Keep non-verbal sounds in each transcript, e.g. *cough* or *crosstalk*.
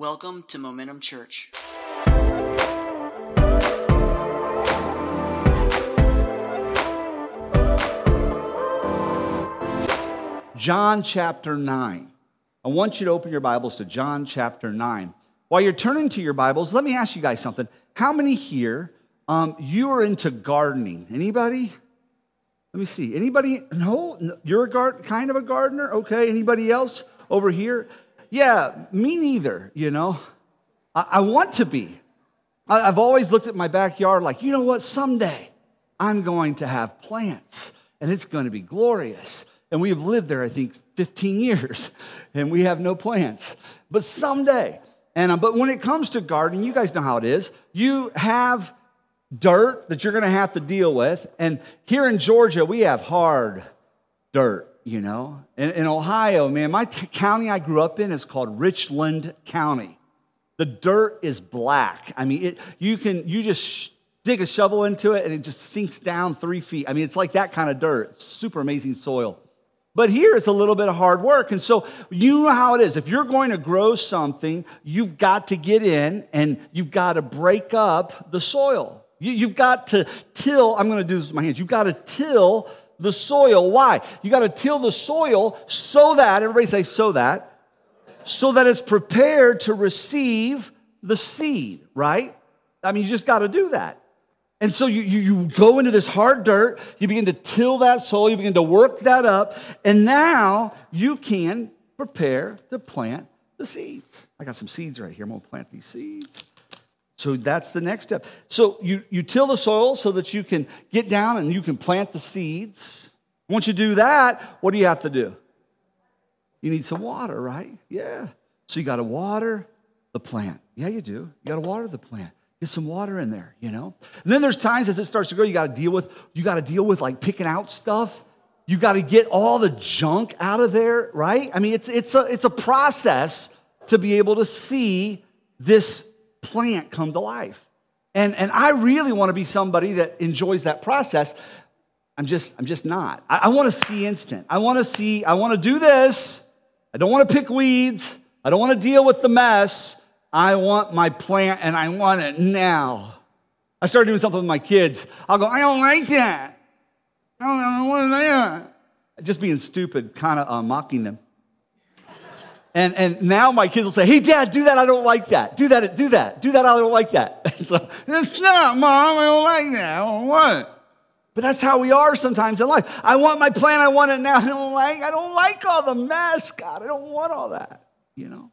Welcome to Momentum Church. John chapter 9. I want you to open your Bibles to John chapter 9. While you're turning to your Bibles, let me ask you guys something. How many here, um, you are into gardening? Anybody? Let me see. Anybody? No? You're a gar- kind of a gardener? Okay. Anybody else over here? Yeah, me neither, you know. I, I want to be. I, I've always looked at my backyard like, you know what? Someday I'm going to have plants and it's going to be glorious. And we have lived there, I think, 15 years, *laughs* and we have no plants. But someday, and uh, but when it comes to gardening, you guys know how it is. You have dirt that you're going to have to deal with, and here in Georgia, we have hard dirt. You know, in, in Ohio, man, my t- county I grew up in is called Richland County. The dirt is black. I mean, it, you can you just sh- dig a shovel into it and it just sinks down three feet. I mean, it's like that kind of dirt. It's super amazing soil. But here it's a little bit of hard work. And so you know how it is. If you're going to grow something, you've got to get in and you've got to break up the soil. You, have got to till, I'm going to do this with my hands, you've got to till the soil. Why? You got to till the soil so that, everybody say, so that, so that it's prepared to receive the seed, right? I mean, you just got to do that. And so you, you, you, go into this hard dirt, you begin to till that soil, you begin to work that up, and now you can prepare to plant the seeds. I got some seeds right here. I'm gonna plant these seeds. So that's the next step. So you, you till the soil so that you can get down and you can plant the seeds. Once you do that, what do you have to do? You need some water, right? Yeah. So you got to water the plant. Yeah, you do. You got to water the plant. Get some water in there, you know? And then there's times as it starts to grow, you got to deal with, you got to deal with like picking out stuff. You got to get all the junk out of there, right? I mean, it's, it's, a, it's a process to be able to see this plant come to life. And, and I really want to be somebody that enjoys that process. I'm just, I'm just not. I, I want to see instant. I want to see, I want to do this. I don't want to pick weeds. I don't want to deal with the mess. I want my plant and I want it now. I started doing something with my kids. I'll go, I don't like that. I don't know what is that. Just being stupid, kind of uh, mocking them. And, and now my kids will say, hey, dad, do that. I don't like that. Do that. Do that. Do that. I don't like that. *laughs* so, it's not, mom. I don't like that. I don't want it. But that's how we are sometimes in life. I want my plan. I want it now. *laughs* I don't like, I don't like all the mess, God. I don't want all that, you know?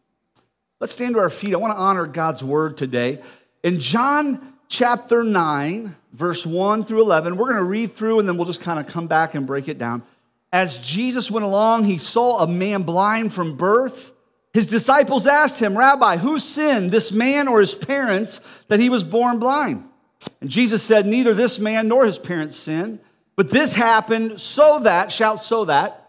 Let's stand to our feet. I want to honor God's word today. In John chapter 9, verse 1 through 11, we're going to read through and then we'll just kind of come back and break it down. As Jesus went along, he saw a man blind from birth. His disciples asked him, Rabbi, who sinned, this man or his parents, that he was born blind? And Jesus said, Neither this man nor his parents sinned, but this happened so that, shout, so that,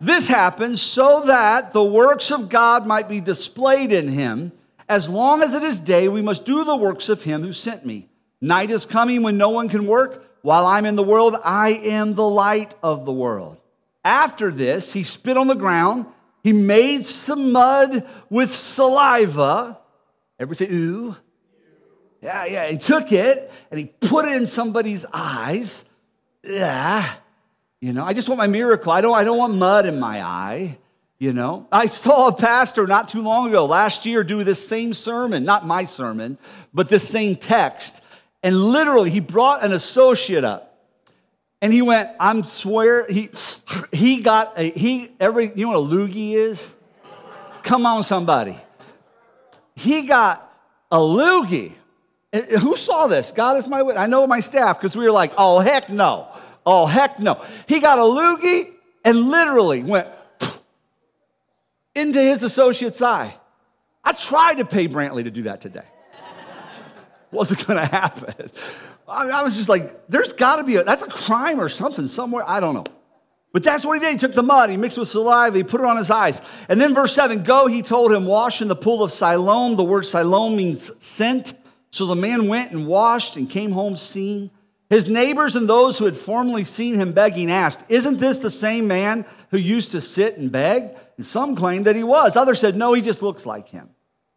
this happened so that the works of God might be displayed in him. As long as it is day, we must do the works of him who sent me. Night is coming when no one can work. While I'm in the world, I am the light of the world. After this, he spit on the ground. He made some mud with saliva. Everybody say, ooh. Yeah, yeah. He took it and he put it in somebody's eyes. Yeah. You know, I just want my miracle. I don't, I don't want mud in my eye. You know, I saw a pastor not too long ago, last year, do this same sermon, not my sermon, but this same text. And literally, he brought an associate up. And he went, I'm swear, he, he got a, he, every, you know what a loogie is? Come on, somebody. He got a loogie. Who saw this? God is my witness. I know my staff because we were like, oh, heck no. Oh, heck no. He got a loogie and literally went into his associate's eye. I tried to pay Brantley to do that today. Wasn't going to happen. I was just like, there's got to be a, that's a crime or something somewhere. I don't know. But that's what he did. He took the mud, he mixed with saliva, he put it on his eyes. And then verse 7 go, he told him, wash in the pool of Siloam. The word Siloam means sent. So the man went and washed and came home seeing. His neighbors and those who had formerly seen him begging asked, Isn't this the same man who used to sit and beg? And some claimed that he was. Others said, No, he just looks like him.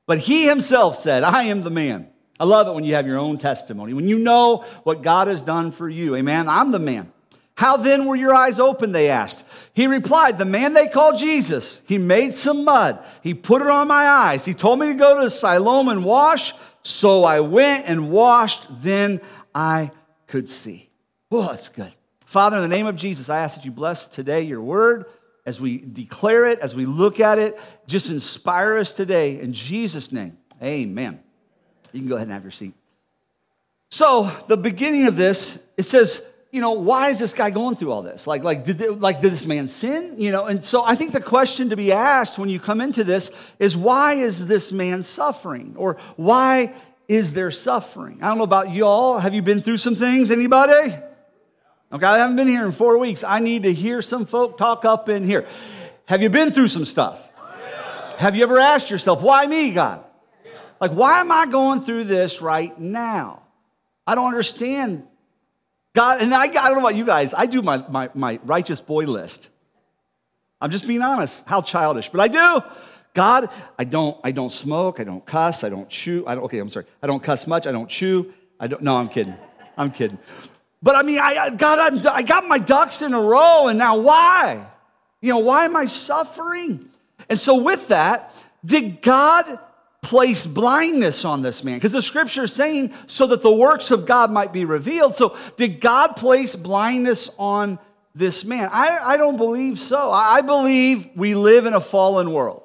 But he himself said, I am the man. I love it when you have your own testimony, when you know what God has done for you. Amen. I'm the man. How then were your eyes open? They asked. He replied, The man they called Jesus, he made some mud. He put it on my eyes. He told me to go to Siloam and wash. So I went and washed. Then I could see. Oh, that's good. Father, in the name of Jesus, I ask that you bless today your word as we declare it, as we look at it. Just inspire us today. In Jesus' name, amen. You can go ahead and have your seat. So, the beginning of this, it says, you know, why is this guy going through all this? Like, like, did, they, like, did this man sin? You know, and so I think the question to be asked when you come into this is why is this man suffering? Or why is there suffering? I don't know about y'all. Have you been through some things? Anybody? Okay, I haven't been here in four weeks. I need to hear some folk talk up in here. Have you been through some stuff? Have you ever asked yourself, why me, God? Like, why am I going through this right now? I don't understand God, and I, I don't know about you guys, I do my, my, my righteous boy list. I'm just being honest, how childish, but I do. God, I don't, I don't smoke, I don't cuss, I don't chew. I don't, okay, I'm sorry. I don't cuss much, I don't chew. I don't, no, I'm kidding. I'm kidding. But I mean, I, God, I got my ducks in a row, and now why? You know, why am I suffering? And so, with that, did God place blindness on this man? Because the scripture is saying so that the works of God might be revealed. So, did God place blindness on this man? I, I don't believe so. I believe we live in a fallen world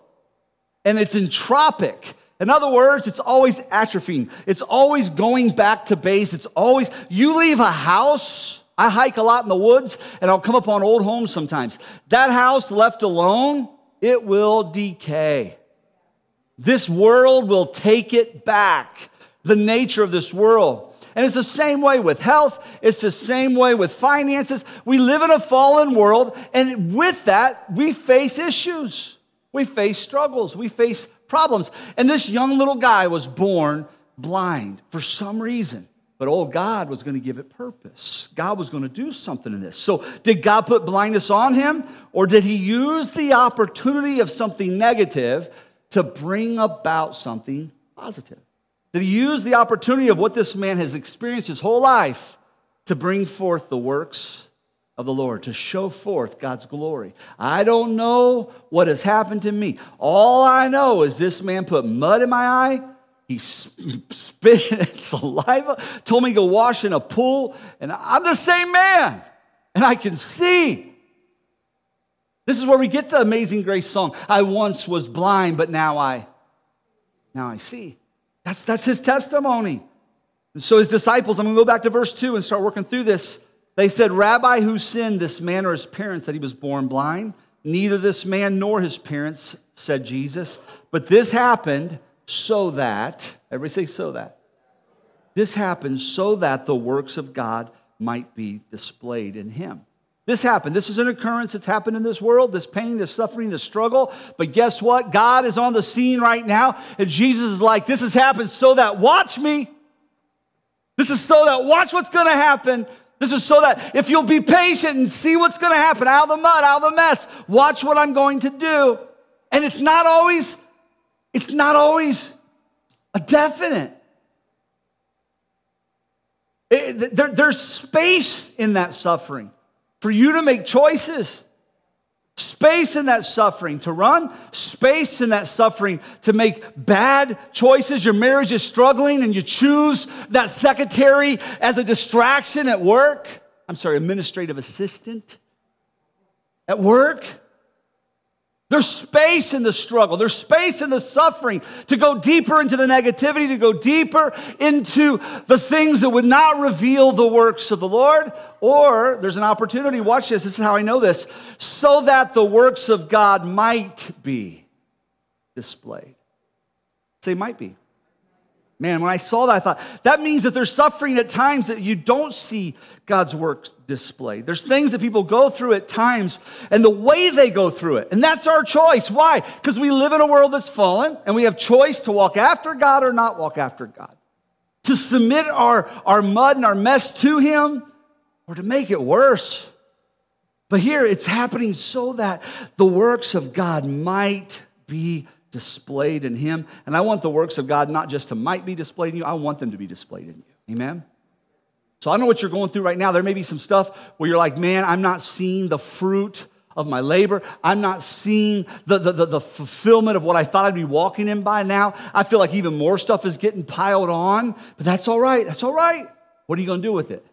and it's entropic. In other words, it's always atrophying. It's always going back to base. It's always, you leave a house. I hike a lot in the woods and I'll come upon old homes sometimes. That house left alone, it will decay. This world will take it back, the nature of this world. And it's the same way with health, it's the same way with finances. We live in a fallen world, and with that, we face issues. We face struggles, we face problems. And this young little guy was born blind for some reason. But oh, God was going to give it purpose. God was going to do something in this. So, did God put blindness on him, or did he use the opportunity of something negative to bring about something positive? Did he use the opportunity of what this man has experienced his whole life to bring forth the works of the Lord, to show forth God's glory? I don't know what has happened to me. All I know is this man put mud in my eye. He *laughs* spit in *laughs* saliva, told me to go wash in a pool, and I'm the same man, and I can see. This is where we get the amazing grace song. I once was blind, but now I now I see. That's that's his testimony. And so his disciples, I'm to go back to verse 2 and start working through this. They said, Rabbi, who sinned, this man or his parents, that he was born blind? Neither this man nor his parents, said Jesus. But this happened so that, everybody say, so that. This happened so that the works of God might be displayed in him. This happened. This is an occurrence that's happened in this world, this pain, this suffering, this struggle. But guess what? God is on the scene right now, and Jesus is like, This has happened so that, watch me. This is so that, watch what's going to happen. This is so that if you'll be patient and see what's going to happen out of the mud, out of the mess, watch what I'm going to do. And it's not always, it's not always a definite. It, there, there's space in that suffering for you to make choices. Space in that suffering to run, space in that suffering to make bad choices. Your marriage is struggling and you choose that secretary as a distraction at work. I'm sorry, administrative assistant at work. There's space in the struggle. There's space in the suffering to go deeper into the negativity, to go deeper into the things that would not reveal the works of the Lord. Or there's an opportunity, watch this, this is how I know this, so that the works of God might be displayed. Say, might be. Man, when I saw that, I thought, that means that there's suffering at times that you don't see God's work displayed. There's things that people go through at times and the way they go through it. And that's our choice. Why? Because we live in a world that's fallen and we have choice to walk after God or not walk after God. To submit our, our mud and our mess to Him or to make it worse. But here it's happening so that the works of God might be displayed in him. And I want the works of God not just to might be displayed in you, I want them to be displayed in you. Amen? So I know what you're going through right now. There may be some stuff where you're like, man, I'm not seeing the fruit of my labor. I'm not seeing the, the, the, the, fulfillment of what I thought I'd be walking in by now. I feel like even more stuff is getting piled on, but that's all right. That's all right. What are you going to do with it?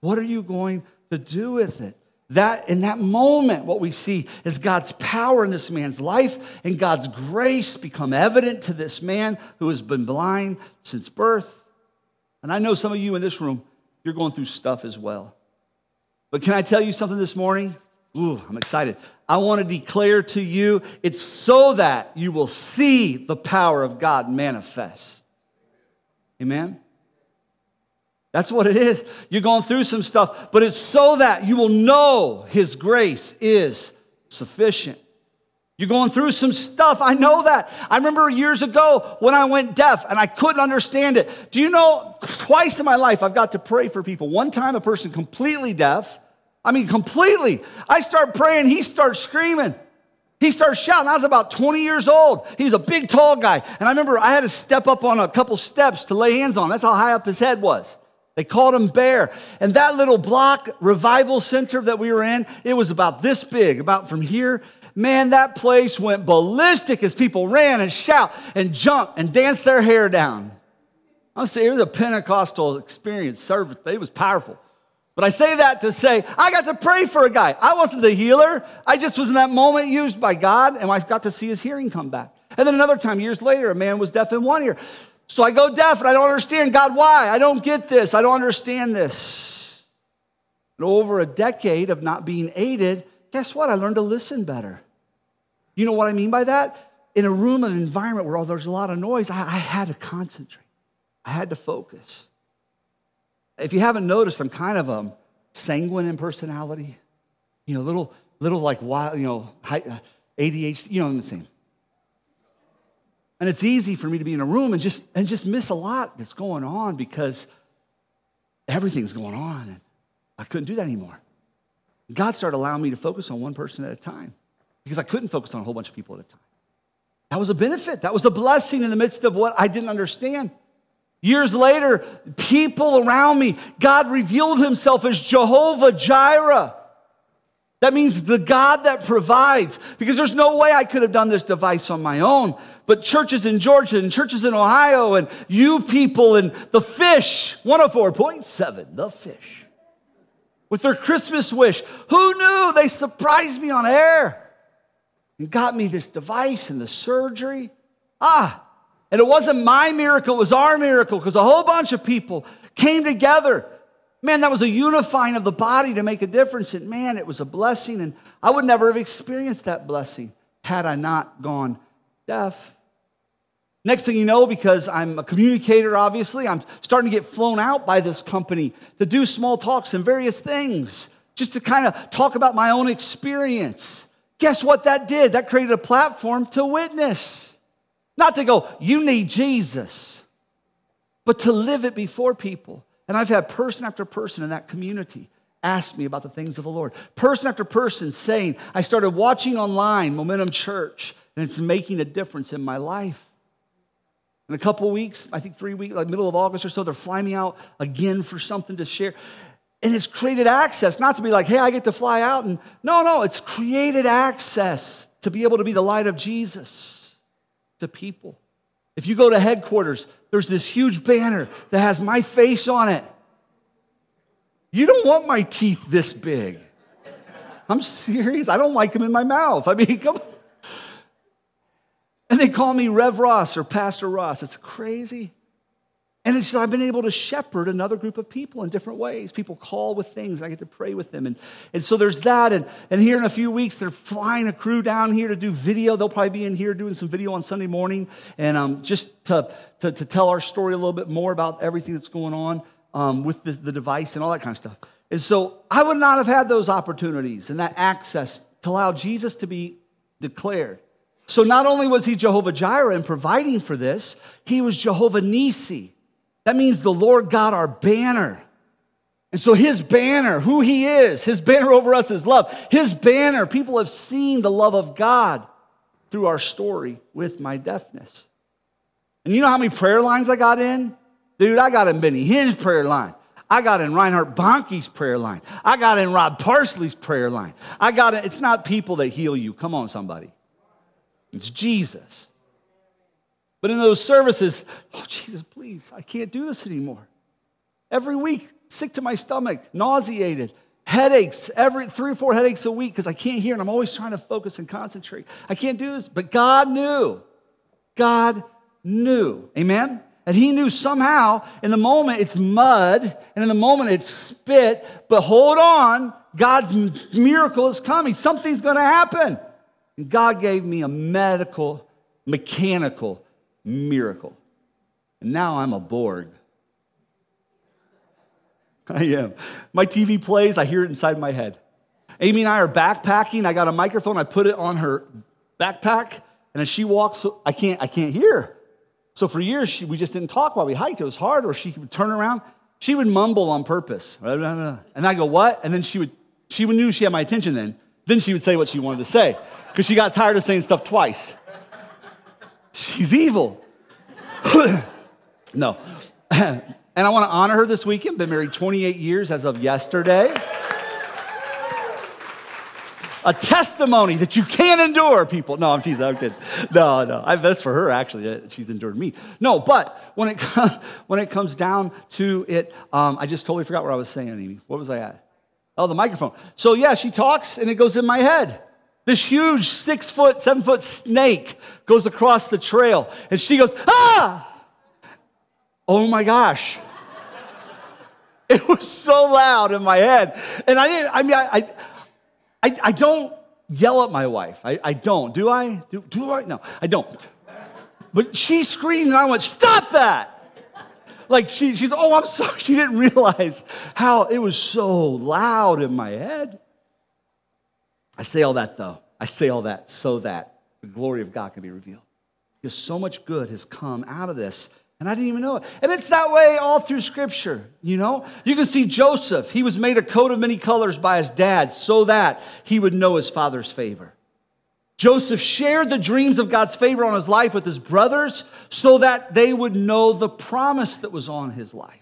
What are you going to do with it? That in that moment, what we see is God's power in this man's life and God's grace become evident to this man who has been blind since birth. And I know some of you in this room, you're going through stuff as well. But can I tell you something this morning? Ooh, I'm excited. I want to declare to you it's so that you will see the power of God manifest. Amen? That's what it is. You're going through some stuff, but it's so that you will know His grace is sufficient. You're going through some stuff. I know that. I remember years ago when I went deaf and I couldn't understand it. Do you know, twice in my life I've got to pray for people. One time, a person completely deaf, I mean, completely. I start praying, he starts screaming. He starts shouting. I was about 20 years old. He's a big, tall guy. And I remember I had to step up on a couple steps to lay hands on. That's how high up his head was. They called him Bear. And that little block revival center that we were in, it was about this big, about from here. Man, that place went ballistic as people ran and shout and jump and dance their hair down. I'll say it was a Pentecostal experience service. It was powerful. But I say that to say, I got to pray for a guy. I wasn't the healer. I just was in that moment used by God, and I got to see his hearing come back. And then another time, years later, a man was deaf in one ear. So I go deaf and I don't understand God, why? I don't get this. I don't understand this. And over a decade of not being aided, guess what? I learned to listen better. You know what I mean by that? In a room, an environment where oh, there's a lot of noise, I, I had to concentrate. I had to focus. If you haven't noticed, I'm kind of a sanguine in personality. You know, little, little like wild, you know, uh, ADHD, you know what I'm saying. And it's easy for me to be in a room and just, and just miss a lot that's going on because everything's going on. And I couldn't do that anymore. God started allowing me to focus on one person at a time because I couldn't focus on a whole bunch of people at a time. That was a benefit. That was a blessing in the midst of what I didn't understand. Years later, people around me, God revealed himself as Jehovah Jireh. That means the God that provides, because there's no way I could have done this device on my own. But churches in Georgia and churches in Ohio and you people and the fish, 104.7, the fish, with their Christmas wish. Who knew? They surprised me on air and got me this device and the surgery. Ah, and it wasn't my miracle, it was our miracle because a whole bunch of people came together. Man, that was a unifying of the body to make a difference. And man, it was a blessing. And I would never have experienced that blessing had I not gone deaf. Next thing you know, because I'm a communicator, obviously, I'm starting to get flown out by this company to do small talks and various things, just to kind of talk about my own experience. Guess what that did? That created a platform to witness. Not to go, you need Jesus, but to live it before people. And I've had person after person in that community ask me about the things of the Lord. Person after person saying, I started watching online Momentum Church, and it's making a difference in my life. In a couple weeks, I think three weeks, like middle of August or so, they're flying me out again for something to share. And it's created access, not to be like, hey, I get to fly out. And no, no, it's created access to be able to be the light of Jesus to people. If you go to headquarters, there's this huge banner that has my face on it. You don't want my teeth this big. I'm serious. I don't like them in my mouth. I mean, *laughs* come on. And they call me Rev Ross or Pastor Ross. It's crazy. And it's, I've been able to shepherd another group of people in different ways. People call with things, I get to pray with them. And, and so there's that. And, and here in a few weeks, they're flying a crew down here to do video. They'll probably be in here doing some video on Sunday morning and um, just to, to, to, tell our story a little bit more about everything that's going on um, with the, the device and all that kind of stuff. And so I would not have had those opportunities and that access to allow Jesus to be declared. So not only was he Jehovah Jireh in providing for this, he was Jehovah Nisi that means the Lord God, our banner. And so his banner, who he is, his banner over us is love. His banner, people have seen the love of God through our story with my deafness. And you know how many prayer lines I got in? Dude, I got in Benny Hinn's prayer line. I got in Reinhard Bonnke's prayer line. I got in Rod Parsley's prayer line. I got it. It's not people that heal you. Come on, somebody. It's Jesus. But in those services, oh, Jesus, please, I can't do this anymore. Every week, sick to my stomach, nauseated, headaches, every three or four headaches a week because I can't hear and I'm always trying to focus and concentrate. I can't do this. But God knew. God knew. Amen? And he knew somehow in the moment it's mud and in the moment it's spit, but hold on, God's miracle is coming. Something's going to happen. God gave me a medical, mechanical miracle. And now I'm a Borg. *laughs* I am. My TV plays, I hear it inside my head. Amy and I are backpacking. I got a microphone, I put it on her backpack, and as she walks, I can't, I can't hear. So for years, she, we just didn't talk while we hiked. It was hard, or she would turn around. She would mumble on purpose. And I go, what? And then she would, she knew she had my attention then. Then she would say what she wanted to say because she got tired of saying stuff twice. She's evil. *coughs* no. *coughs* and I want to honor her this weekend. Been married 28 years as of yesterday a testimony that you can't endure, people. No, I'm teasing. I'm kidding. No, no. I, that's for her, actually. Uh, she's endured me. No, but when it, *laughs* when it comes down to it, um, I just totally forgot what I was saying, Amy. What was I at? Oh, the microphone. So, yeah, she talks and it goes in my head. This huge six foot, seven foot snake goes across the trail and she goes, ah! Oh my gosh. It was so loud in my head. And I didn't, I mean, I, I I, don't yell at my wife. I, I don't. Do I? Do, do I? No, I don't. But she screamed and I went, Stop that! Like she, she's, oh, I'm sorry. *laughs* She didn't realize how it was so loud in my head. I say all that though. I say all that so that the glory of God can be revealed. Because so much good has come out of this and I didn't even know it. And it's that way all through Scripture, you know? You can see Joseph. He was made a coat of many colors by his dad so that he would know his father's favor. Joseph shared the dreams of God's favor on his life with his brothers so that they would know the promise that was on his life.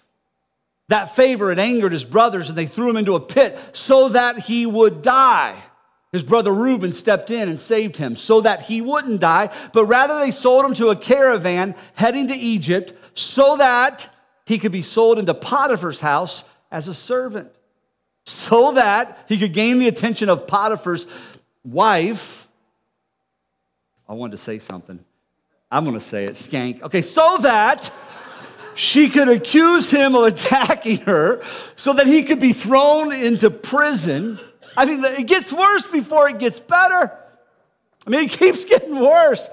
That favor had angered his brothers and they threw him into a pit so that he would die. His brother Reuben stepped in and saved him so that he wouldn't die, but rather they sold him to a caravan heading to Egypt so that he could be sold into Potiphar's house as a servant, so that he could gain the attention of Potiphar's wife. I wanted to say something. I'm going to say it, skank. Okay, so that she could accuse him of attacking her, so that he could be thrown into prison. I mean, it gets worse before it gets better. I mean, it *laughs* keeps getting worse.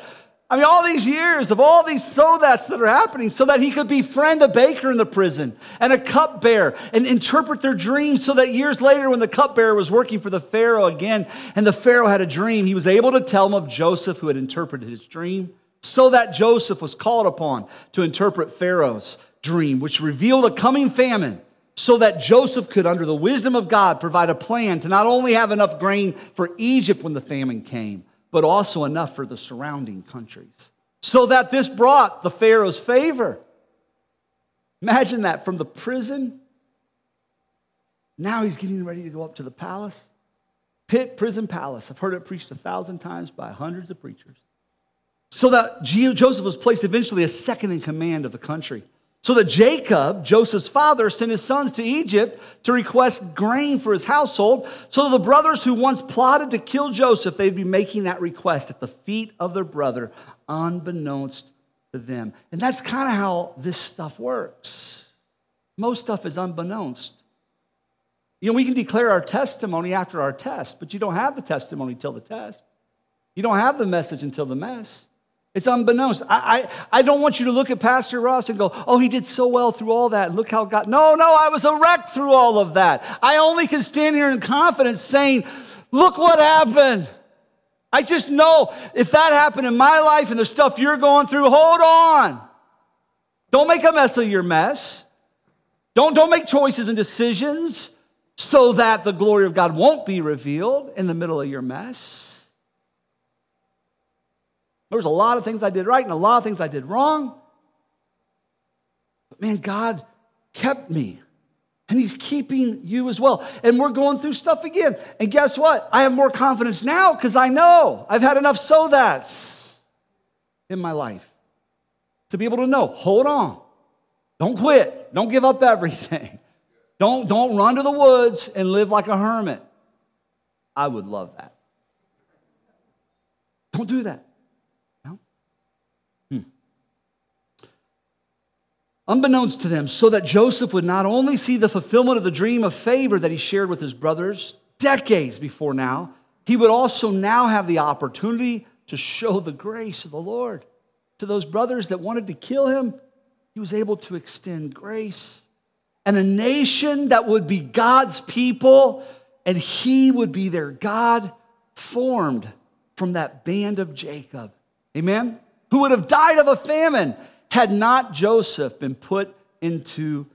I mean, all these years of all these so that's that are happening so that he could befriend a baker in the prison and a cupbearer and interpret their dreams so that years later, when the cupbearer was working for the Pharaoh again and the Pharaoh had a dream, he was able to tell him of Joseph who had interpreted his dream so that Joseph was called upon to interpret Pharaoh's dream, which revealed a coming famine so that Joseph could, under the wisdom of God, provide a plan to not only have enough grain for Egypt when the famine came, but also enough for the surrounding countries. So that this brought the Pharaoh's favor. Imagine that from the prison. Now he's getting ready to go up to the palace. Pit, prison, palace. I've heard it preached a thousand times by hundreds of preachers. So that Joseph was placed eventually as second in command of the country. So that Jacob, Joseph's father, sent his sons to Egypt to request grain for his household. So the brothers who once plotted to kill Joseph, they'd be making that request at the feet of their brother, unbeknownst to them. And that's kind of how this stuff works. Most stuff is unbeknownst. You know, we can declare our testimony after our test, but you don't have the testimony till the test. You don't have the message until the mess. It's unbeknownst. I, I, I don't want you to look at Pastor Ross and go, oh, he did so well through all that. Look how God. No, no, I was a wreck through all of that. I only can stand here in confidence saying, look what happened. I just know if that happened in my life and the stuff you're going through, hold on. Don't make a mess of your mess. Don't, don't make choices and decisions so that the glory of God won't be revealed in the middle of your mess. There was a lot of things I did right and a lot of things I did wrong. But man, God kept me. And he's keeping you as well. And we're going through stuff again. And guess what? I have more confidence now because I know I've had enough so that's in my life to be able to know hold on, don't quit, don't give up everything, *laughs* don't, don't run to the woods and live like a hermit. I would love that. Don't do that. Unbeknownst to them, so that Joseph would not only see the fulfillment of the dream of favor that he shared with his brothers decades before now, he would also now have the opportunity to show the grace of the Lord to those brothers that wanted to kill him. He was able to extend grace. And a nation that would be God's people, and he would be their God, formed from that band of Jacob. Amen? Who would have died of a famine had not Joseph been put into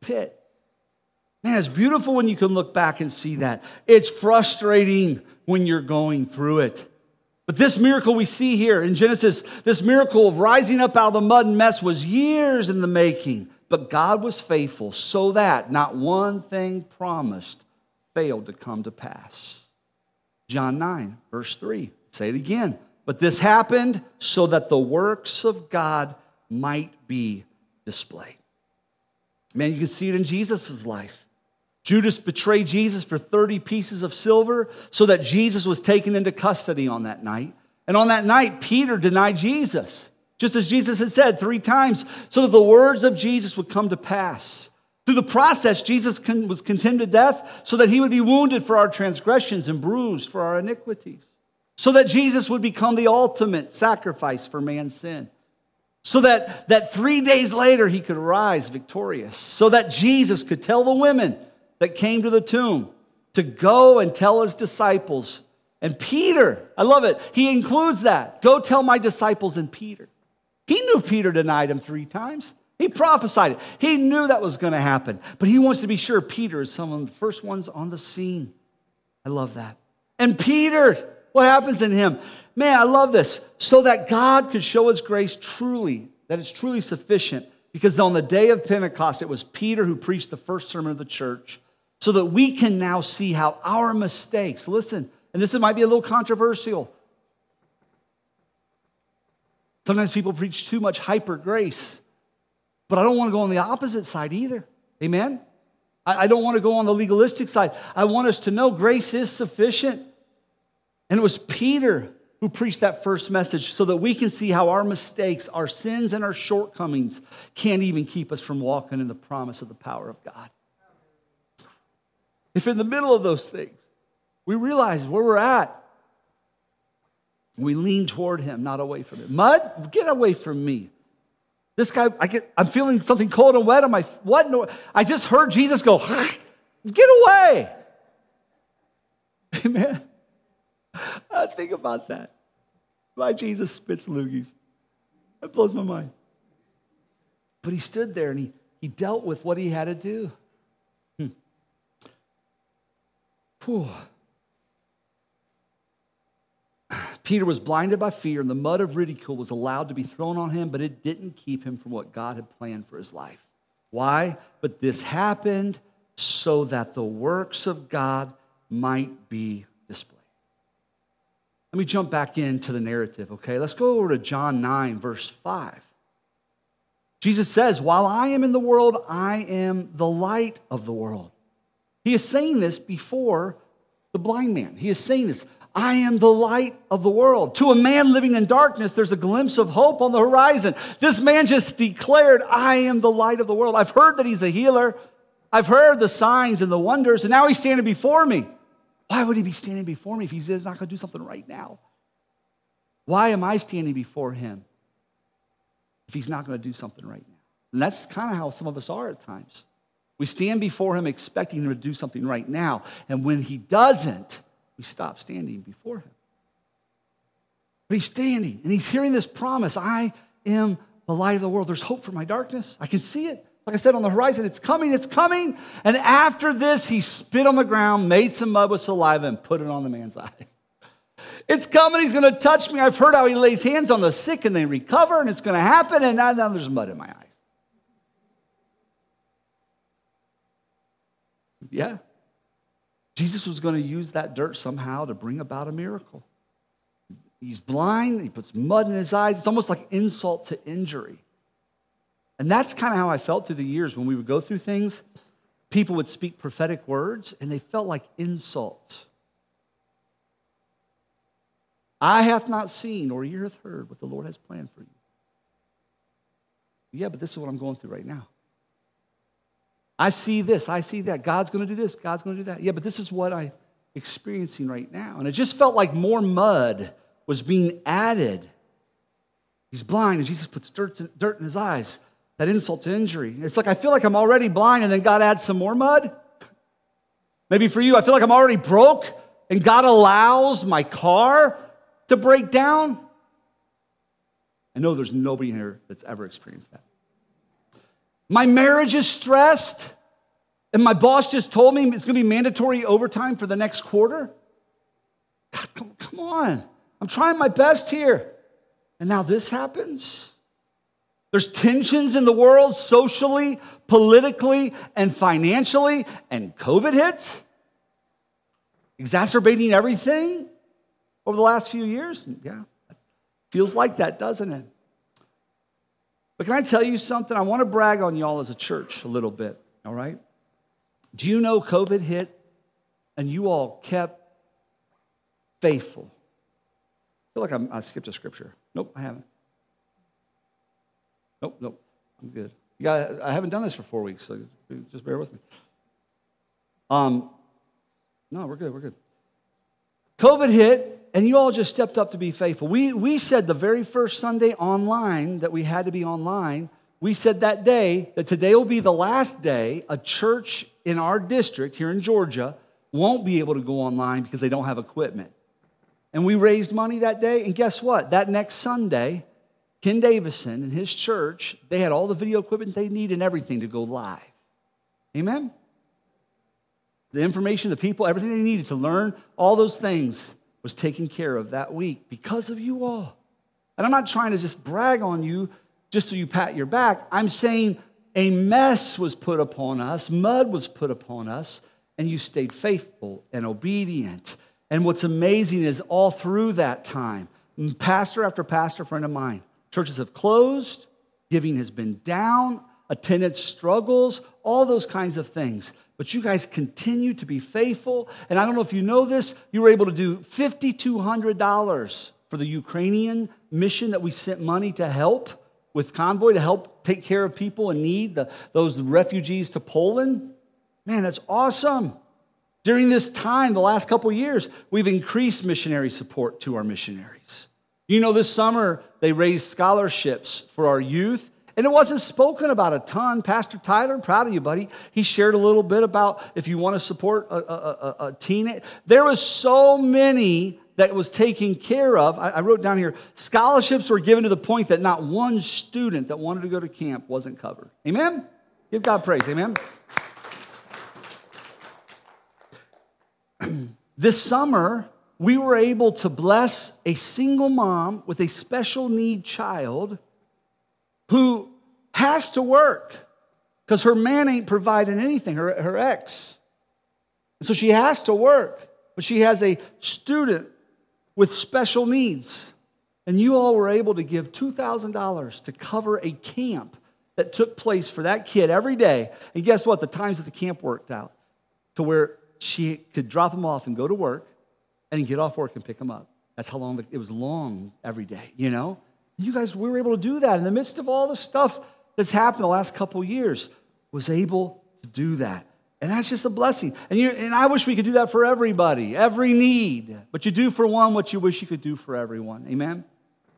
pit. Man, it's beautiful when you can look back and see that. It's frustrating when you're going through it. But this miracle we see here in Genesis, this miracle of rising up out of the mud and mess was years in the making. But God was faithful so that not one thing promised failed to come to pass. John 9, verse 3. Say it again. But this happened so that the works of God might be displayed. Man, you can see it in Jesus' life. Judas betrayed Jesus for 30 pieces of silver so that Jesus was taken into custody on that night. And on that night, Peter denied Jesus, just as Jesus had said three times, so that the words of Jesus would come to pass. Through the process, Jesus was condemned to death so that he would be wounded for our transgressions and bruised for our iniquities, so that Jesus would become the ultimate sacrifice for man's sin so that, that three days later he could rise victorious, so that Jesus could tell the women that came to the tomb to go and tell his disciples. And Peter, I love it, he includes that. Go tell my disciples and Peter. He knew Peter denied him three times. He prophesied it. He knew that was going to happen. But he wants to be sure Peter is some of the first ones on the scene. I love that. And Peter, what happens in him? Man, I love this. So that God could show his grace truly, that it's truly sufficient. Because on the day of Pentecost, it was Peter who preached the first sermon of the church. So that we can now see how our mistakes, listen, and this might be a little controversial. Sometimes people preach too much hyper grace, but I don't want to go on the opposite side either. Amen? I don't want to go on the legalistic side. I want us to know grace is sufficient. And it was Peter who preached that first message so that we can see how our mistakes, our sins, and our shortcomings can't even keep us from walking in the promise of the power of God. If in the middle of those things we realize where we're at, we lean toward Him, not away from Him. Mud, get away from me. This guy, I get, I'm feeling something cold and wet on my what? No, I just heard Jesus go, get away. *laughs* Amen. I think about that. Why Jesus spits loogies. That blows my mind. But he stood there and he, he dealt with what he had to do. Hmm. Peter was blinded by fear, and the mud of ridicule was allowed to be thrown on him, but it didn't keep him from what God had planned for his life. Why? But this happened so that the works of God might be displayed. Let me jump back into the narrative, okay? Let's go over to John 9, verse 5. Jesus says, While I am in the world, I am the light of the world. He is saying this before the blind man. He is saying this I am the light of the world. To a man living in darkness, there's a glimpse of hope on the horizon. This man just declared, I am the light of the world. I've heard that he's a healer, I've heard the signs and the wonders, and now he's standing before me. Why would he be standing before me if he's not going to do something right now? Why am I standing before him if he's not going to do something right now? And that's kind of how some of us are at times. We stand before him expecting him to do something right now. And when he doesn't, we stop standing before him. But he's standing and he's hearing this promise I am the light of the world. There's hope for my darkness. I can see it. Like I said, on the horizon, it's coming, it's coming. And after this, he spit on the ground, made some mud with saliva, and put it on the man's *laughs* eyes. It's coming. He's going to touch me. I've heard how he lays hands on the sick and they recover, and it's going to happen. And now, now there's mud in my eyes. Yeah. Jesus was going to use that dirt somehow to bring about a miracle. He's blind, he puts mud in his eyes. It's almost like insult to injury. And that's kind of how I felt through the years when we would go through things. People would speak prophetic words, and they felt like insults. Eye hath not seen or ear hath heard what the Lord has planned for you. Yeah, but this is what I'm going through right now. I see this, I see that. God's going to do this, God's going to do that. Yeah, but this is what I'm experiencing right now. And it just felt like more mud was being added. He's blind, and Jesus puts dirt, dirt in his eyes. That insult to injury. It's like I feel like I'm already blind, and then God adds some more mud. Maybe for you, I feel like I'm already broke, and God allows my car to break down. I know there's nobody here that's ever experienced that. My marriage is stressed, and my boss just told me it's going to be mandatory overtime for the next quarter. God, come, come on. I'm trying my best here. And now this happens. There's tensions in the world socially, politically, and financially, and COVID hits, exacerbating everything over the last few years. Yeah, feels like that, doesn't it? But can I tell you something? I want to brag on y'all as a church a little bit, all right? Do you know COVID hit and you all kept faithful? I feel like I'm, i skipped a scripture. Nope, I haven't. Nope, nope, I'm good. Yeah, I haven't done this for four weeks, so just bear with me. Um, no, we're good, we're good. COVID hit, and you all just stepped up to be faithful. We, we said the very first Sunday online that we had to be online, we said that day that today will be the last day a church in our district here in Georgia won't be able to go online because they don't have equipment. And we raised money that day. And guess what? That next Sunday, Ken Davison and his church, they had all the video equipment they need and everything to go live. Amen? The information, the people, everything they needed to learn, all those things was taken care of that week because of you all. And I'm not trying to just brag on you just so you pat your back. I'm saying a mess was put upon us, mud was put upon us, and you stayed faithful and obedient and what's amazing is all through that time, pastor after pastor friend of mine, churches have closed, giving has been down, attendance struggles, all those kinds of things. But you guys continue to be faithful. And I don't know if you know this, you were able to do $5,200 for the Ukrainian mission that we sent money to help with convoy to help take care of people in need, the, those refugees to Poland. Man, that's awesome. During this time, the last couple years, we've increased missionary support to our missionaries. You know, this summer they raised scholarships for our youth, and it wasn't spoken about a ton. Pastor Tyler, proud of you, buddy. He shared a little bit about if you want to support a, a, a, a teen. There was so many that was taken care of. I, I wrote down here scholarships were given to the point that not one student that wanted to go to camp wasn't covered. Amen? Give God praise. Amen. *clears throat* this summer, we were able to bless a single mom with a special need child who has to work because her man ain't providing anything, her, her ex. so she has to work, but she has a student with special needs. And you all were able to give $2,000 to cover a camp that took place for that kid every day. And guess what? The times that the camp worked out to where she could drop him off and go to work and get off work and pick them up. That's how long it was long every day, you know? You guys, we were able to do that in the midst of all the stuff that's happened the last couple years, was able to do that. And that's just a blessing. And, you, and I wish we could do that for everybody, every need. But you do for one what you wish you could do for everyone. Amen?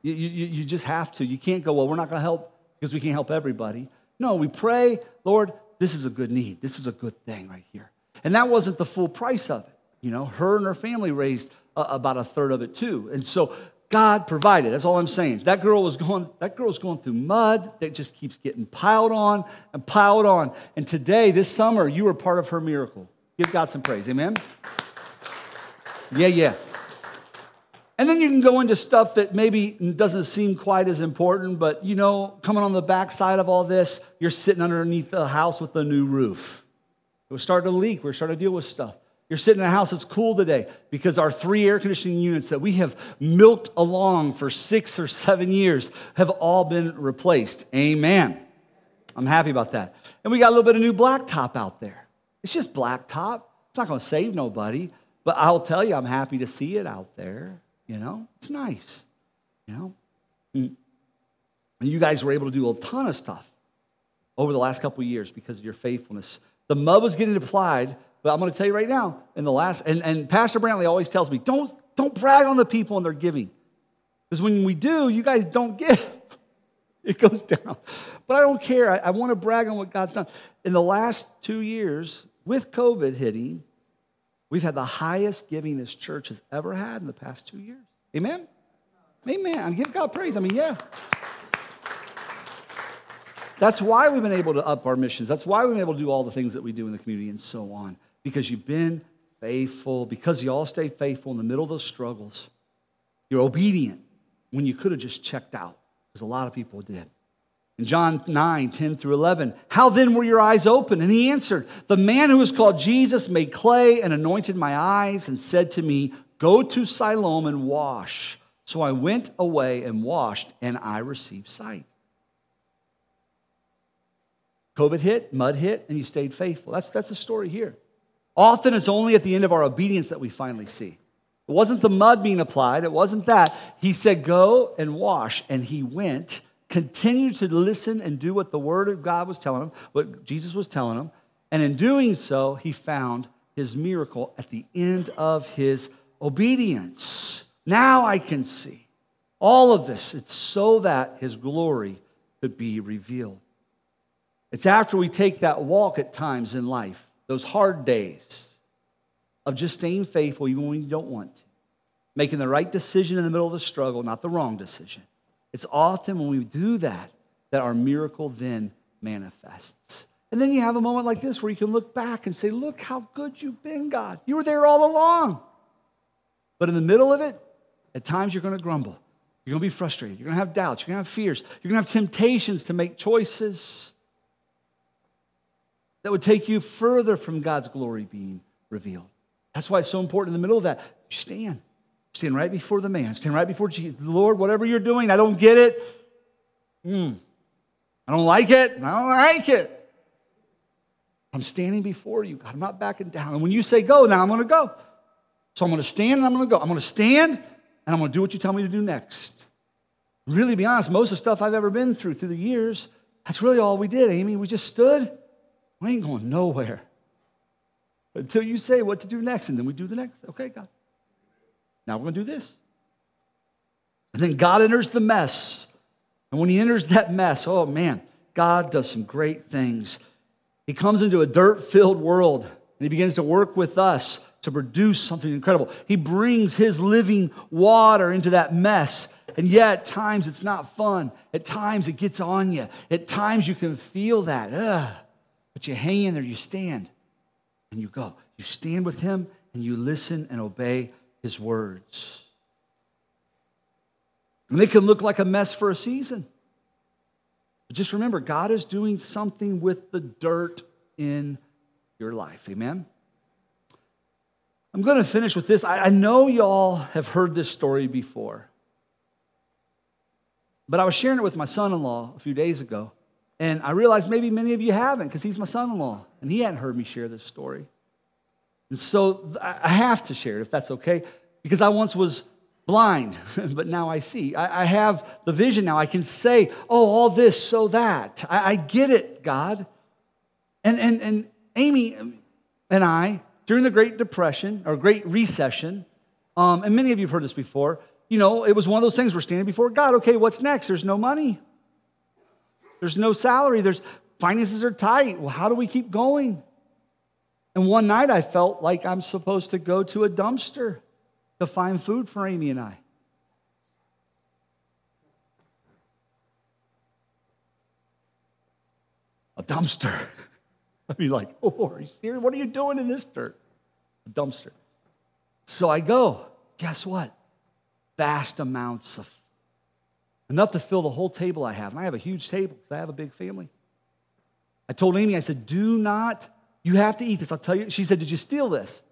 You, you, you just have to. You can't go, well, we're not going to help because we can't help everybody. No, we pray, Lord, this is a good need. This is a good thing right here. And that wasn't the full price of it. You know, her and her family raised uh, about a third of it too. And so God provided. That's all I'm saying. That girl was going, that girl's going through mud that just keeps getting piled on and piled on. And today, this summer, you were part of her miracle. Give God some praise. Amen. Yeah, yeah. And then you can go into stuff that maybe doesn't seem quite as important, but you know, coming on the backside of all this, you're sitting underneath a house with a new roof. It was starting to leak. We're starting to deal with stuff. You're sitting in a house that's cool today because our three air conditioning units that we have milked along for six or seven years have all been replaced. Amen. I'm happy about that. And we got a little bit of new blacktop out there. It's just blacktop. It's not going to save nobody, but I'll tell you, I'm happy to see it out there. You know, it's nice. You know, mm. and you guys were able to do a ton of stuff over the last couple years because of your faithfulness. The mud was getting applied but I'm going to tell you right now, in the last, and, and Pastor Brantley always tells me, don't, don't brag on the people and their giving. Because when we do, you guys don't give. *laughs* It goes down. But I don't care. I, I want to brag on what God's done. In the last two years, with COVID hitting, we've had the highest giving this church has ever had in the past two years. Amen? Amen. I give God praise. I mean, yeah. That's why we've been able to up our missions. That's why we've been able to do all the things that we do in the community and so on because you've been faithful, because you all stayed faithful in the middle of those struggles. You're obedient when you could have just checked out, because a lot of people did. In John 9, 10 through 11, how then were your eyes open? And he answered, The man who was called Jesus made clay and anointed my eyes and said to me, Go to Siloam and wash. So I went away and washed, and I received sight. COVID hit, mud hit, and you stayed faithful. That's, that's the story here. Often it's only at the end of our obedience that we finally see. It wasn't the mud being applied, it wasn't that. He said, Go and wash. And he went, continued to listen and do what the word of God was telling him, what Jesus was telling him. And in doing so, he found his miracle at the end of his obedience. Now I can see all of this. It's so that his glory could be revealed. It's after we take that walk at times in life those hard days of just staying faithful even when you don't want to, making the right decision in the middle of the struggle, not the wrong decision. It's often when we do that that our miracle then manifests. And then you have a moment like this where you can look back and say, Look how good you've been, God. You were there all along. But in the middle of it, at times you're going to grumble. You're going to be frustrated. You're going to have doubts. You're going to have fears. You're going to have temptations to make choices that would take you further from God's glory being revealed. That's why it's so important in the middle of that. Stand. Stand right before the man. Stand right before Jesus. Lord, whatever you're doing, I don't get it. Mm. I don't like it. I don't like it. I'm standing before you, God. I'm not backing down. And when you say go, now I'm going to go. So I'm going to stand and I'm going to go. I'm going to stand and I'm going to do what you tell me to do next. Really, be honest, most of the stuff I've ever been through through the years, that's really all we did, Amy. We just stood we ain't going nowhere until you say what to do next. And then we do the next. Okay, God. Now we're going to do this. And then God enters the mess. And when he enters that mess, oh man, God does some great things. He comes into a dirt filled world and he begins to work with us to produce something incredible. He brings his living water into that mess. And yet, at times it's not fun. At times it gets on you. At times you can feel that. Ugh. But you hang in there, you stand, and you go. You stand with him and you listen and obey his words. And they can look like a mess for a season. But just remember, God is doing something with the dirt in your life. Amen? I'm going to finish with this. I, know y'all have heard this story before. But I was sharing it with my son in law a few days ago. And I realized maybe many of you haven't because he's my son in law and he hadn't heard me share this story. And so I have to share it if that's okay because I once was blind, *laughs* but now I see. I, have the vision now. I can say, oh, all this, so that. I, I get it, God. And, and, and Amy and I, during the Great Depression or Great Recession, um, and many of you have heard this before, you know, it was one of those things we're standing before God. Okay, what's next? There's no money. There's no salary. There's finances are tight. Well, how do we keep going? And one night I felt like I'm supposed to go to a dumpster to find food for Amy and I. A dumpster. *laughs* I'd be like, oh, are you serious? What are you doing in this dirt? A dumpster. So I go. Guess what? vast amounts of enough to fill the whole table I have. And I have a huge table because I have a big family. I told Amy, I said, do not, you have to eat this. I'll tell you. She said, Did you steal this?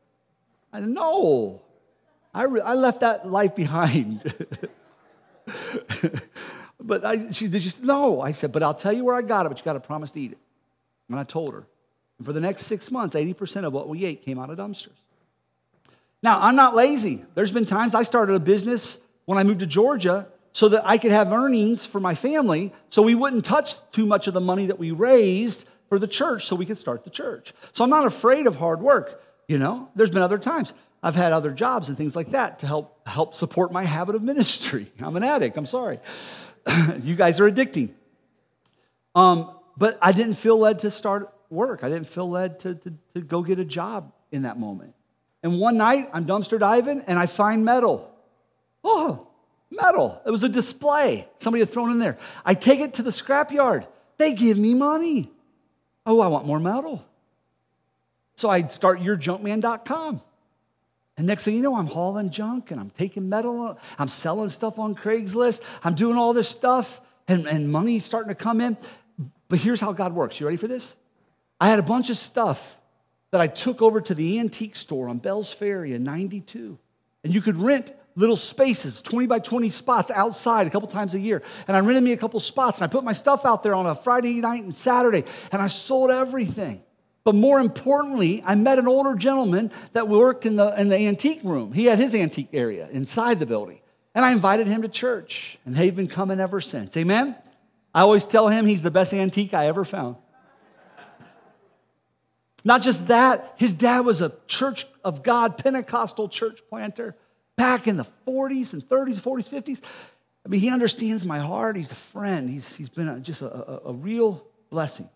I said, No. I, re- I left that life behind. *laughs* but I, she did you no. I said, but I'll tell you where I got it, but you got to promise to eat it. And I told her. And for the next six months, 80% of what we ate came out of dumpsters. Now, I'm not lazy. There's been times I started a business when I moved to Georgia so that I could have earnings for my family so we wouldn't touch too much of the money that we raised for the church so we could start the church. So I'm not afraid of hard work, you know? There's been other times. I've had other jobs and things like that to help help support my habit of ministry. *laughs* I'm an addict, I'm sorry. *laughs* you guys are addicting. Um, but I didn't feel led to start work. I didn't feel led to, to, to go get a job in that moment. And one night, I'm dumpster diving and I find metal. Oh, metal. It was a display somebody had thrown in there. I take it to the scrapyard. They give me money. Oh, I want more metal. So I start yourjunkman.com. And next thing you know, I'm hauling junk and I'm taking metal. I'm selling stuff on Craigslist. I'm doing all this stuff and, and money's starting to come in. But here's how God works. You ready for this? I had a bunch of stuff that I took over to the antique store on Bell's Ferry in 92. And you could rent little spaces, 20 by 20 spots outside a couple times a year. And I rented me a couple spots and I put my stuff out there on a Friday night and Saturday and I sold everything. But more importantly, I met an older gentleman that worked in the, in the antique room. He had his antique area inside the building. And I invited him to church, and they've been coming ever since. Amen? I always tell him he's the best antique I ever found. Not just that, his dad was a Church of God Pentecostal church planter back in the 40s and 30s, 40s, 50s. I mean, he understands my heart. He's a friend. He's, he's been a, just a, a, a real blessing.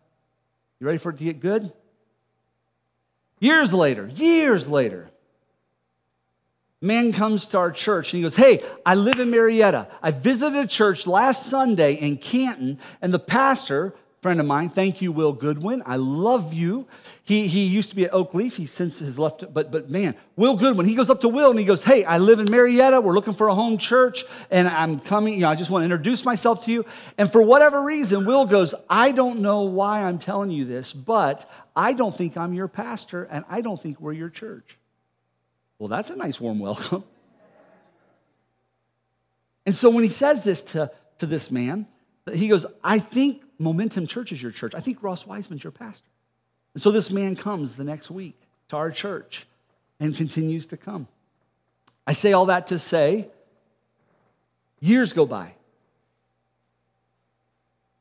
You ready for it to get good? Years later, years later, man comes to our church and he goes, Hey, I live in Marietta. I visited a church last Sunday in Canton, and the pastor friend of mine. Thank you, Will Goodwin. I love you. He, he used to be at Oak Leaf. He since has left, but, but man, Will Goodwin, he goes up to Will and he goes, Hey, I live in Marietta. We're looking for a home church and I'm coming. You know, I just want to introduce myself to you. And for whatever reason, Will goes, I don't know why I'm telling you this, but I don't think I'm your pastor and I don't think we're your church. Well, that's a nice warm welcome. And so when he says this to, to this man, he goes, I think Momentum Church is your church. I think Ross Wiseman's your pastor. And so this man comes the next week to our church and continues to come. I say all that to say, years go by.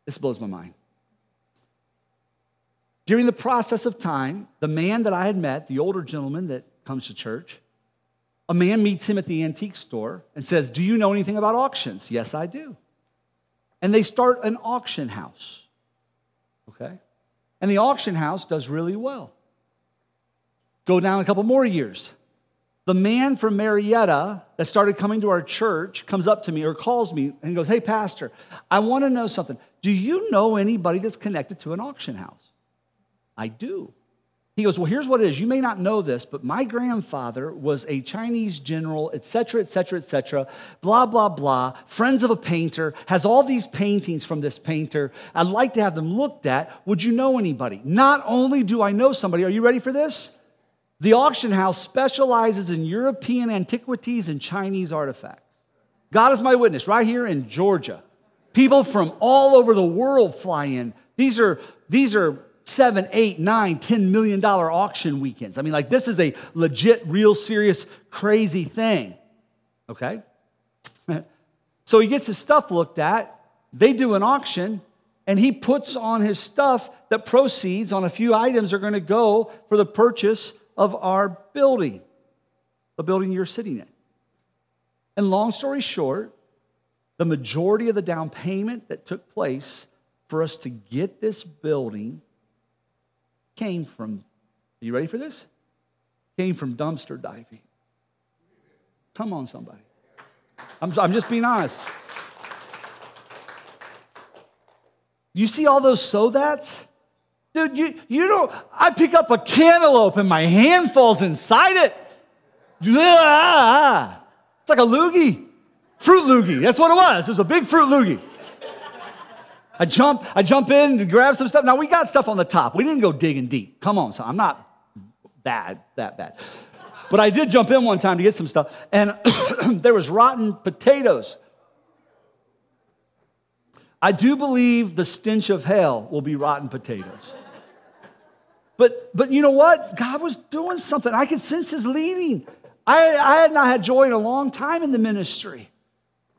This blows my mind. During the process of time, the man that I had met, the older gentleman that comes to church, a man meets him at the antique store and says, Do you know anything about auctions? Yes, I do and they start an auction house. Okay? And the auction house does really well. Go down a couple more years. The man from Marietta that started coming to our church comes up to me or calls me and goes, Hey, Pastor, I want to know something. Do you know anybody that's connected to an auction house? I do. He goes, Well, here's what it is. You may not know this, but my grandfather was a Chinese general, et cetera, et cetera, et cetera, blah, blah, blah, friends of a painter, has all these paintings from this painter. I'd like to have them looked at. Would you know anybody? Not only do I know somebody, are you ready for this? The auction house specializes in European antiquities and Chinese artifacts. God is my witness, right here in Georgia. People from all over the world fly in. These are, these are seven, eight, nine, ten million dollar auction weekends. I mean, like, this is a legit, real, serious, crazy thing. Okay? *laughs* so he gets his stuff looked at, they do an auction, and he puts on his stuff that proceeds on a few items are going to go for the purchase of our building, the building you're sitting in. And long story short, the majority of the down payment that took place for us to get this building came from, are you ready for this? Came from dumpster diving. Come on, somebody. I'm, I'm just being honest. You see all those so that's? Dude, you, you don't, I pick up a cantaloupe and my hand falls inside it. It's like a loogie. Fruit loogie. That's what it was. It was a big fruit loogie. I jump, I jump in to grab some stuff. Now we got stuff on the top. We didn't go digging deep. Come on, so I'm not bad, that bad. But I did jump in one time to get some stuff, and *clears throat* there was rotten potatoes. I do believe the stench of hell will be rotten potatoes. But, but you know what? God was doing something. I could sense his leading. I, I had not had joy in a long time in the ministry.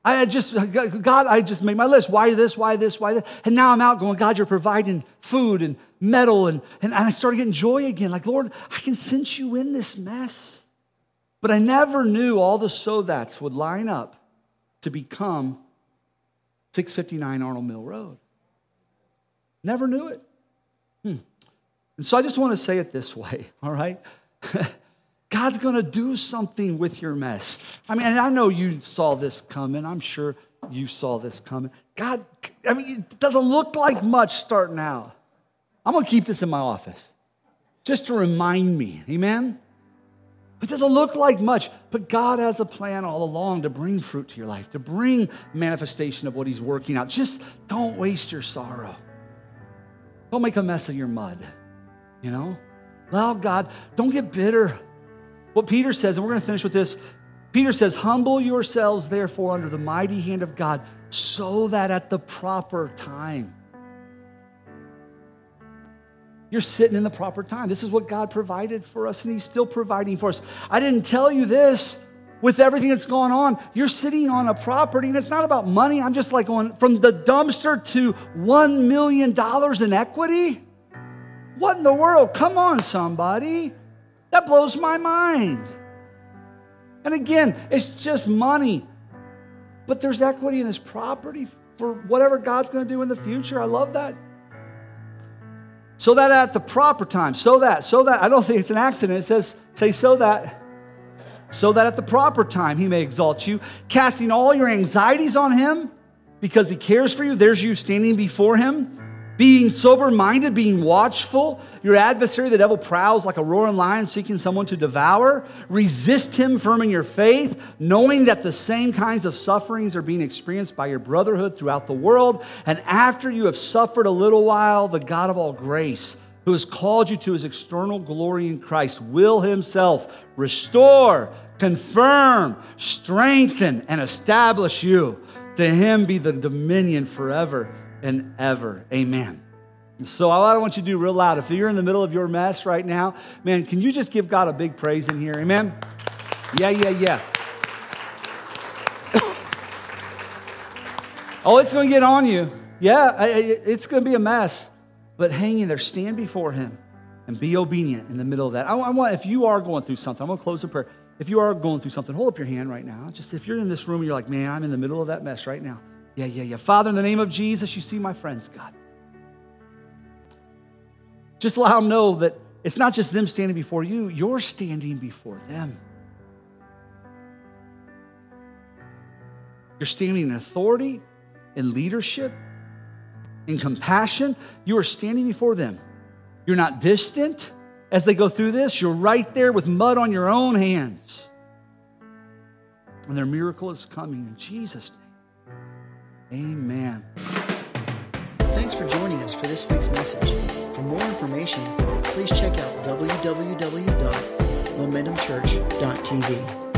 I just, God, I just made my list. Why this, why this, why this? And now I'm out going, God, you're providing food and metal. And, and I started getting joy again. Like, Lord, I can sense you in this mess. But I never knew all the so that's would line up to become 659 Arnold Mill Road. Never knew it. Hmm. And so I just want to say it this way, *laughs* all right? God's going to do something with your mess. I mean, I know you saw this coming. I'm sure you saw this coming. God, I mean, it doesn't look like much starting out. I'm going to keep this in my office just to remind me. Amen? It doesn't look like much, but God has a plan all along to bring fruit to your life, to bring manifestation of what He's working out. Just don't waste your sorrow. Don't make a mess of your mud, you know? Allow God, don't get bitter. What Peter says, and we're going to finish with this Peter says, Humble yourselves, therefore, under the mighty hand of God, so that at the proper time, you're sitting in the proper time. This is what God provided for us, and He's still providing for us. I didn't tell you this with everything that's going on. You're sitting on a property, and it's not about money. I'm just like going from the dumpster to $1 million in equity. What in the world? Come on, somebody. That blows my mind. And again, it's just money. But there's equity in this property for whatever God's going to do in the future. I love that. So that at the proper time, so that, so that, I don't think it's an accident. It says, say, so that, so that at the proper time he may exalt you, casting all your anxieties on him because he cares for you. There's you standing before him being sober minded, being watchful. Your adversary, the devil, prowls like a roaring lion seeking someone to devour. Resist him, firm in your faith, knowing that the same kinds of sufferings are being experienced by your brotherhood throughout the world. And after you have suffered a little while, the God of all grace, who has called you to his external glory in Christ, will himself restore, confirm, strengthen, and establish you. To him be the dominion forever and ever. Amen. So I want you to do real loud. If you're in the middle of your mess right now, man, can you just give God a big praise in here? Amen. Yeah, yeah, yeah. *coughs* oh, it's going to get on you. Yeah, it's going to be a mess. But hang in there, stand before Him, and be obedient in the middle of that. I want, if you are going through something, I'm going to close the prayer. If you are going through something, hold up your hand right now. Just if you're in this room and you're like, man, I'm in the middle of that mess right now. Yeah, yeah, yeah. Father, in the name of Jesus, you see my friends, God. Just allow them know that it's not just them standing before you, you're standing before them. You're standing in authority, in leadership, in compassion. You are standing before them. You're not distant as they go through this. You're right there with mud on your own hands. And their miracle is coming in Jesus' name. Amen. Thanks for joining us for this week's message. For more information, please check out www.momentumchurch.tv.